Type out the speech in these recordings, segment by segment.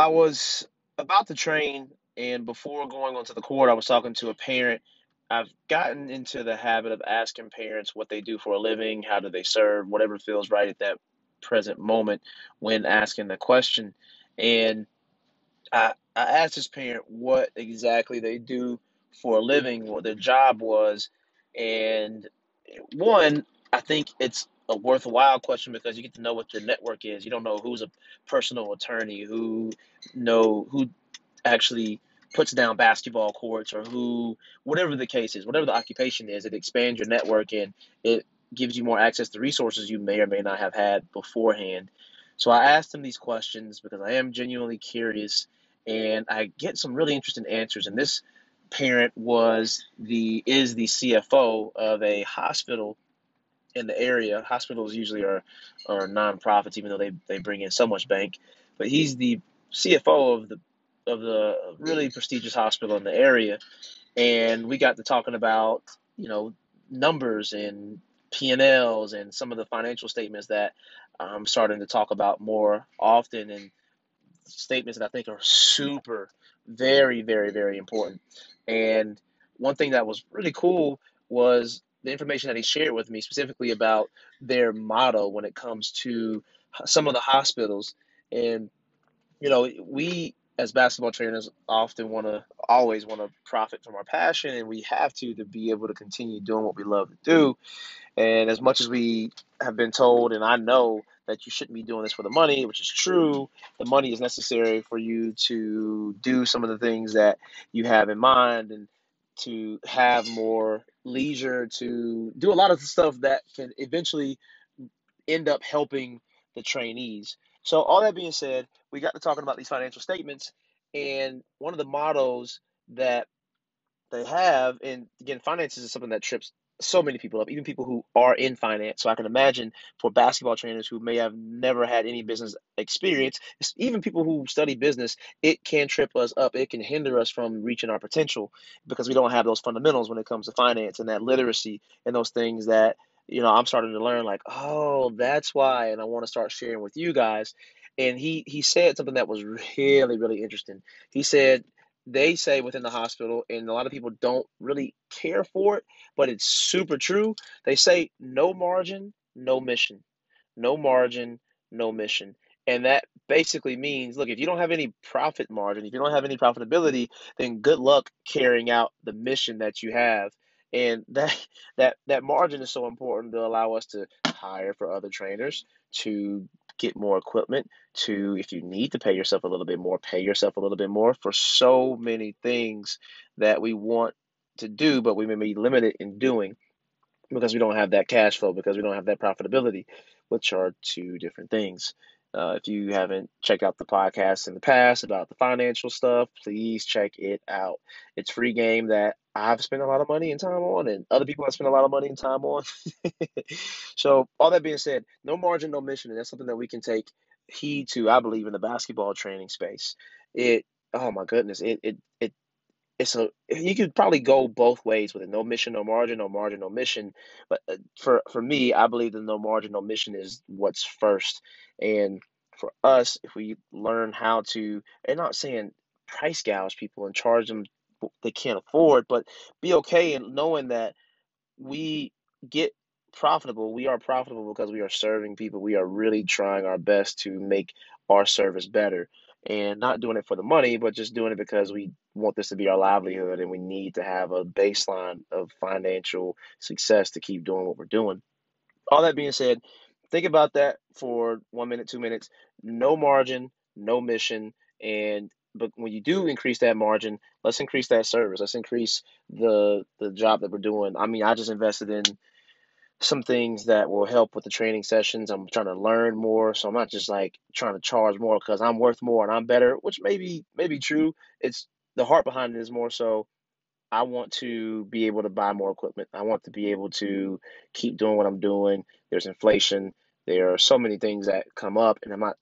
I was about to train, and before going onto the court, I was talking to a parent. I've gotten into the habit of asking parents what they do for a living, how do they serve, whatever feels right at that present moment when asking the question. And I, I asked this parent what exactly they do for a living, what their job was. And one, I think it's a worthwhile question because you get to know what your network is. You don't know who's a personal attorney, who know who actually puts down basketball courts or who whatever the case is, whatever the occupation is, it expands your network and it gives you more access to resources you may or may not have had beforehand. So I asked him these questions because I am genuinely curious and I get some really interesting answers. And this parent was the is the CFO of a hospital in the area. Hospitals usually are are nonprofits, even though they, they bring in so much bank. But he's the CFO of the of the really prestigious hospital in the area, and we got to talking about you know numbers and P and Ls and some of the financial statements that I'm starting to talk about more often and statements that I think are super, very, very, very important. And one thing that was really cool was the information that he shared with me specifically about their model when it comes to some of the hospitals. And, you know, we as basketball trainers often want to always want to profit from our passion and we have to to be able to continue doing what we love to do and as much as we have been told and i know that you shouldn't be doing this for the money which is true the money is necessary for you to do some of the things that you have in mind and to have more leisure to do a lot of the stuff that can eventually end up helping the trainees. So, all that being said, we got to talking about these financial statements, and one of the models that they have, and again, finances is something that trips so many people up, even people who are in finance. So I can imagine for basketball trainers who may have never had any business experience, even people who study business, it can trip us up. It can hinder us from reaching our potential because we don't have those fundamentals when it comes to finance and that literacy and those things that you know I'm starting to learn. Like, oh, that's why, and I want to start sharing with you guys. And he he said something that was really really interesting. He said they say within the hospital, and a lot of people don't really care for it, but it's super true. They say no margin, no mission. No margin, no mission. And that basically means look, if you don't have any profit margin, if you don't have any profitability, then good luck carrying out the mission that you have. And that that that margin is so important to allow us to hire for other trainers, to get more equipment, to if you need to pay yourself a little bit more, pay yourself a little bit more for so many things that we want to do, but we may be limited in doing because we don't have that cash flow, because we don't have that profitability, which are two different things. Uh, if you haven't checked out the podcast in the past about the financial stuff, please check it out. It's free game that I've spent a lot of money and time on, and other people have spent a lot of money and time on. so, all that being said, no margin, no mission, and that's something that we can take heed to. I believe in the basketball training space. It, oh my goodness, it it it it's a you could probably go both ways with it. No mission, no margin, no margin, no mission. But uh, for for me, I believe that no margin, no mission is what's first. And for us, if we learn how to, and not saying price gouge people and charge them they can't afford, but be okay in knowing that we get profitable. We are profitable because we are serving people. We are really trying our best to make our service better and not doing it for the money, but just doing it because we want this to be our livelihood and we need to have a baseline of financial success to keep doing what we're doing. All that being said, think about that for one minute, two minutes. No margin, no mission. And but when you do increase that margin, let's increase that service. Let's increase the the job that we're doing. I mean, I just invested in some things that will help with the training sessions. I'm trying to learn more, so I'm not just like trying to charge more because I'm worth more and I'm better, which may be, may be true. It's the heart behind it is more so I want to be able to buy more equipment. I want to be able to keep doing what I'm doing. There's inflation. There are so many things that come up, and I'm not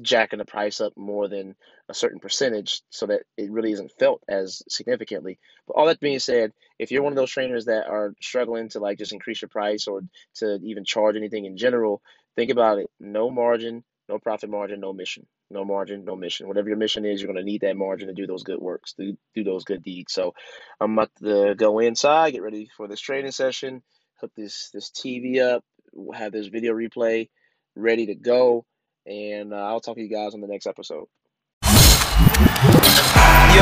jacking the price up more than a certain percentage so that it really isn't felt as significantly. But all that being said, if you're one of those trainers that are struggling to like just increase your price or to even charge anything in general, think about it. No margin, no profit margin, no mission. no margin, no mission. Whatever your mission is, you're going to need that margin to do those good works, do, do those good deeds. So I'm about to go inside, get ready for this training session, hook this this TV up, have this video replay ready to go, and uh, I'll talk to you guys on the next episode.